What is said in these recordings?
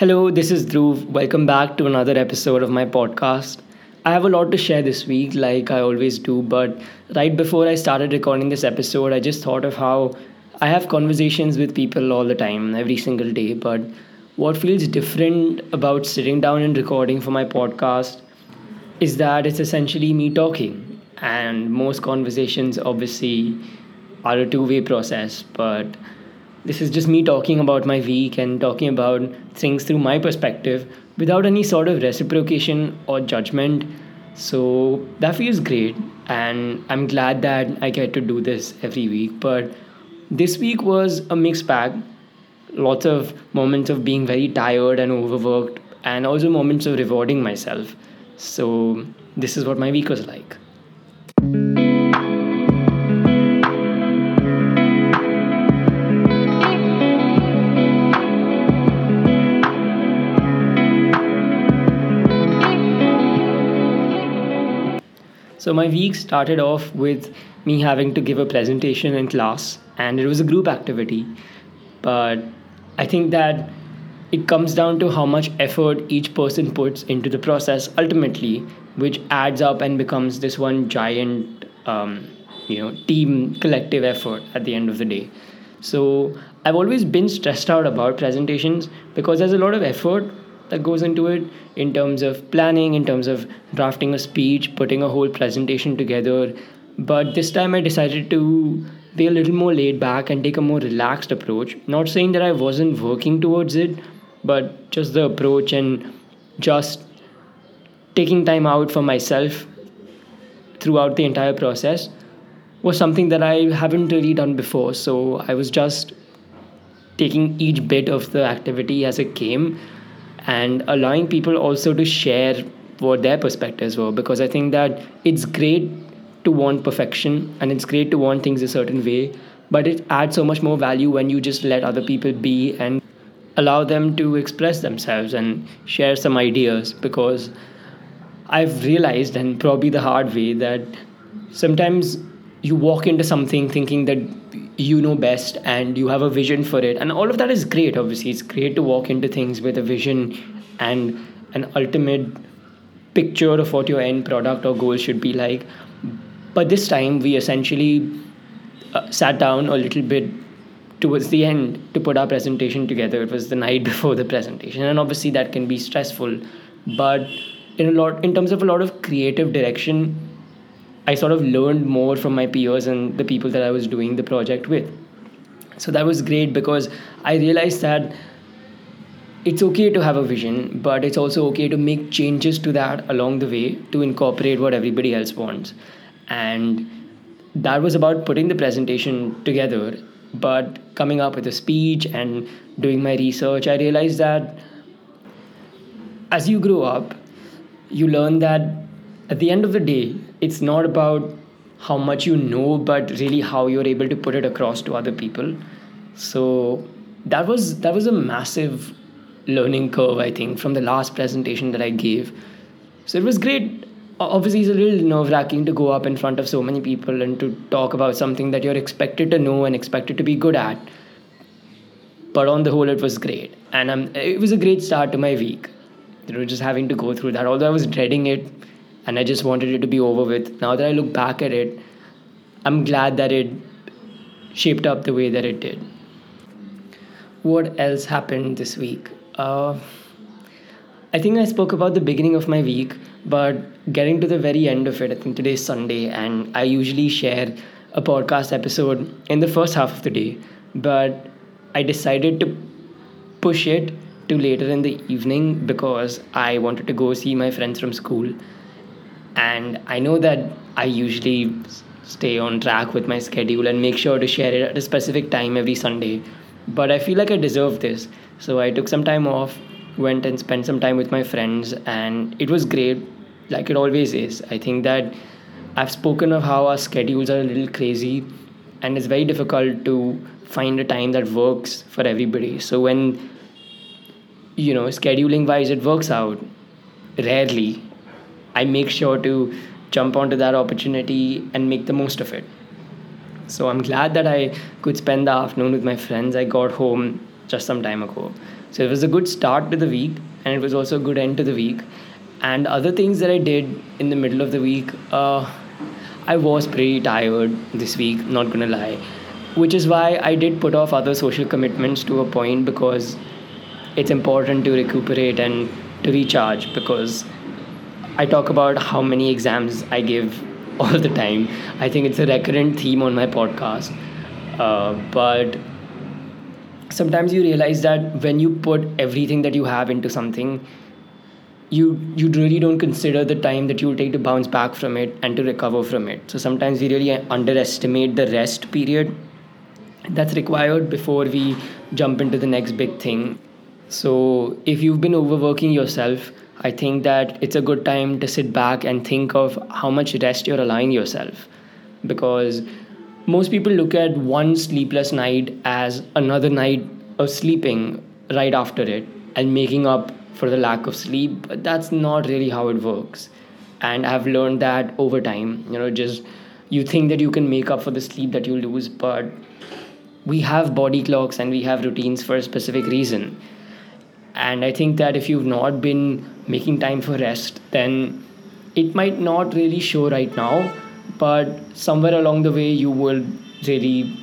Hello, this is Dhruv. Welcome back to another episode of my podcast. I have a lot to share this week, like I always do, but right before I started recording this episode, I just thought of how I have conversations with people all the time, every single day. But what feels different about sitting down and recording for my podcast is that it's essentially me talking. And most conversations, obviously, are a two way process, but this is just me talking about my week and talking about things through my perspective without any sort of reciprocation or judgment. So that feels great, and I'm glad that I get to do this every week. But this week was a mixed bag. Lots of moments of being very tired and overworked, and also moments of rewarding myself. So, this is what my week was like. So my week started off with me having to give a presentation in class, and it was a group activity. But I think that it comes down to how much effort each person puts into the process ultimately, which adds up and becomes this one giant, um, you know, team collective effort at the end of the day. So I've always been stressed out about presentations because there's a lot of effort that goes into it in terms of planning, in terms of drafting a speech, putting a whole presentation together. But this time I decided to be a little more laid back and take a more relaxed approach. Not saying that I wasn't working towards it, but just the approach and just taking time out for myself throughout the entire process was something that I haven't really done before. So I was just taking each bit of the activity as it came and allowing people also to share what their perspectives were because I think that it's great to want perfection and it's great to want things a certain way, but it adds so much more value when you just let other people be and allow them to express themselves and share some ideas because I've realized, and probably the hard way, that sometimes you walk into something thinking that you know best and you have a vision for it. And all of that is great obviously. It's great to walk into things with a vision and an ultimate picture of what your end product or goal should be like. But this time we essentially uh, sat down a little bit towards the end to put our presentation together. It was the night before the presentation and obviously that can be stressful. But in a lot in terms of a lot of creative direction I sort of learned more from my peers and the people that I was doing the project with. So that was great because I realized that it's okay to have a vision, but it's also okay to make changes to that along the way to incorporate what everybody else wants. And that was about putting the presentation together, but coming up with a speech and doing my research. I realized that as you grow up, you learn that at the end of the day, it's not about how much you know, but really how you're able to put it across to other people. So that was that was a massive learning curve, I think, from the last presentation that I gave. So it was great. Obviously, it's a little nerve wracking to go up in front of so many people and to talk about something that you're expected to know and expected to be good at. But on the whole, it was great, and um, it was a great start to my week. You know, just having to go through that. Although I was dreading it, and I just wanted it to be over with. Now that I look back at it, I'm glad that it shaped up the way that it did. What else happened this week? Uh, I think I spoke about the beginning of my week, but getting to the very end of it, I think today's Sunday, and I usually share a podcast episode in the first half of the day, but I decided to push it to later in the evening because I wanted to go see my friends from school and I know that I usually stay on track with my schedule and make sure to share it at a specific time every Sunday. But I feel like I deserve this. So I took some time off, went and spent some time with my friends, and it was great, like it always is. I think that I've spoken of how our schedules are a little crazy, and it's very difficult to find a time that works for everybody. So when you know, scheduling wise, it works out rarely I make sure to jump onto that opportunity and make the most of it. So I'm glad that I could spend the afternoon with my friends. I got home just some time ago. So it was a good start to the week, and it was also a good end to the week. And other things that I did in the middle of the week, uh, I was pretty tired this week, not gonna lie. Which is why I did put off other social commitments to a point because it's important to recuperate and to recharge because I talk about how many exams I give all the time. I think it's a recurrent theme on my podcast. Uh, but sometimes you realize that when you put everything that you have into something, you you really don't consider the time that you will take to bounce back from it and to recover from it. So sometimes we really underestimate the rest period that's required before we jump into the next big thing. So if you've been overworking yourself, I think that it's a good time to sit back and think of how much rest you're allowing yourself. Because most people look at one sleepless night as another night of sleeping right after it and making up for the lack of sleep but that's not really how it works. And i've learned that over time. You know just you think that you can make up for the sleep that you lose but we have body clocks and we have routines for a specific reason and i think that if you've not been making time for rest then it might not really show right now but somewhere along the way you will really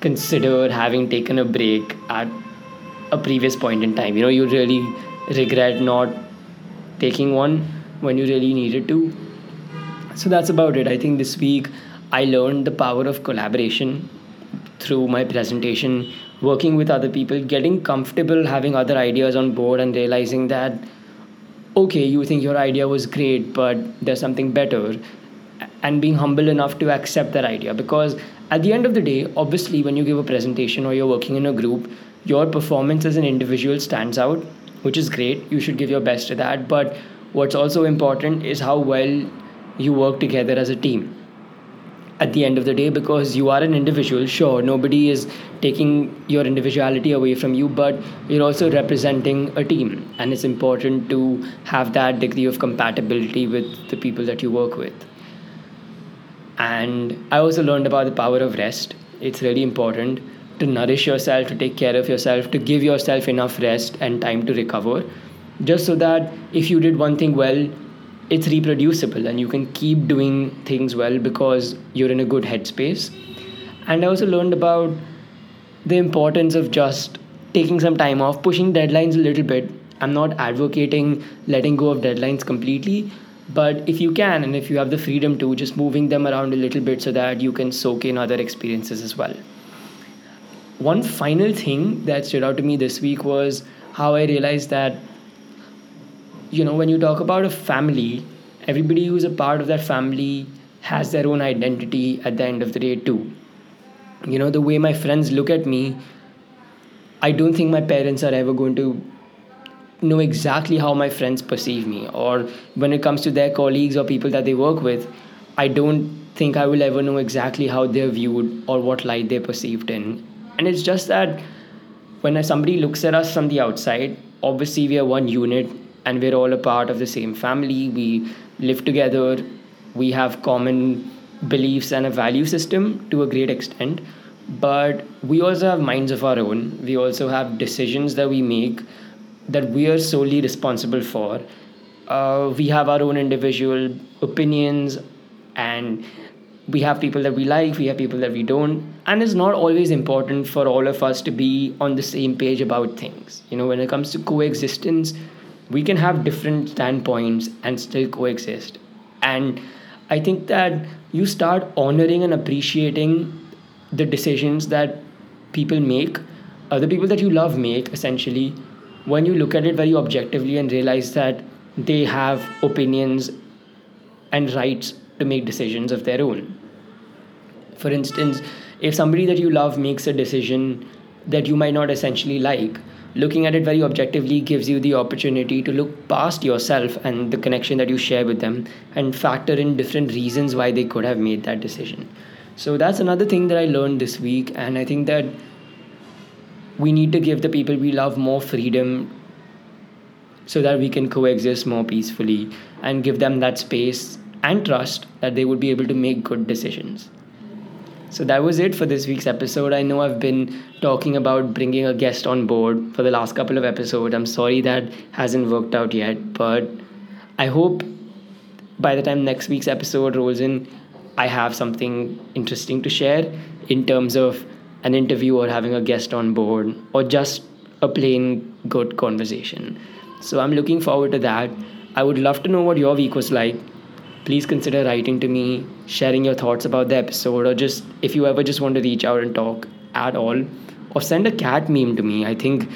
consider having taken a break at a previous point in time. You know you really regret not taking one when you really needed to. So that's about it. I think this week i learned the power of collaboration through my presentation working with other people getting comfortable having other ideas on board and realizing that okay you think your idea was great but there's something better and being humble enough to accept that idea because at the end of the day obviously when you give a presentation or you're working in a group your performance as an individual stands out, which is great. You should give your best to that. But what's also important is how well you work together as a team at the end of the day because you are an individual sure nobody is taking your individuality away from you but you're also representing a team and it's important to have that degree of compatibility with the people that you work with. And i also learned about the power of rest. It's really important to nourish yourself, to take care of yourself, to give yourself enough rest and time to recover, just so that if you did one thing well, it's reproducible and you can keep doing things well because you're in a good headspace. And I also learned about the importance of just taking some time off, pushing deadlines a little bit. I'm not advocating letting go of deadlines completely, but if you can and if you have the freedom to, just moving them around a little bit so that you can soak in other experiences as well one final thing that stood out to me this week was how I realized that, you know, when you talk about a family, everybody who's a part of that family has their own identity at the end of the day, too. You know, the way my friends look at me, I don't think my parents are ever going to know exactly how my friends perceive me. Or when it comes to their colleagues or people that they work with, I don't think I will ever know exactly how they're viewed or what light they're perceived in and it's just that when somebody looks at us from the outside obviously we are one unit and we're all a part of the same family. We live together. We have common beliefs and a value system to a great extent. But we also have minds of our own. We also have decisions that we make that we are solely responsible for. Uh, we have our own individual opinions and we have people that we like, we have people that we don't, and it's not always important for all of us to be on the same page about things. You know, when it comes to coexistence, we can have different standpoints and still coexist. And I think that you start honoring and appreciating the decisions that people make, uh, people that you love make, essentially, when you look at it very objectively and realize that they have opinions and rights to make decisions of their own. For instance, if somebody that you love makes a decision that you might not essentially like, looking at it very objectively gives you the opportunity to look past yourself and the connection that you share with them and factor in different reasons why they could have made that decision. So that's another thing that I learned this week, and I think that we need to give the people we love more freedom so that we can coexist more peacefully and give them that space and trust that they would be able to make good decisions. So that was it for this week's episode. I know I've been talking about bringing a guest on board for the last couple of episodes. I'm sorry that hasn't worked out yet, but I hope by the time next week's episode rolls in, I have something interesting to share in terms of an interview or having a guest on board or just a plain good conversation. So I'm looking forward to that. I would love to know what your week was like. Please consider writing to me, sharing your thoughts about the episode, or just if you ever just want to reach out and talk at all, or send a cat meme to me. I think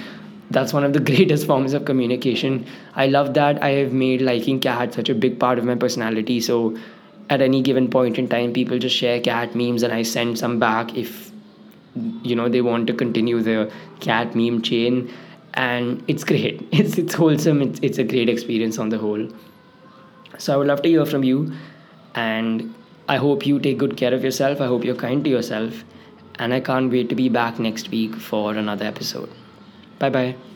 that's one of the greatest forms of communication. I love that I have made liking cats such a big part of my personality. So at any given point in time, people just share cat memes and I send some back if you know they want to continue the cat meme chain and it's great it's it's wholesome it's, it's a great experience on the whole so i would love to hear from you and i hope you take good care of yourself. I hope you're kind to yourself and i can't wait to be back next week for another episode. Bye bye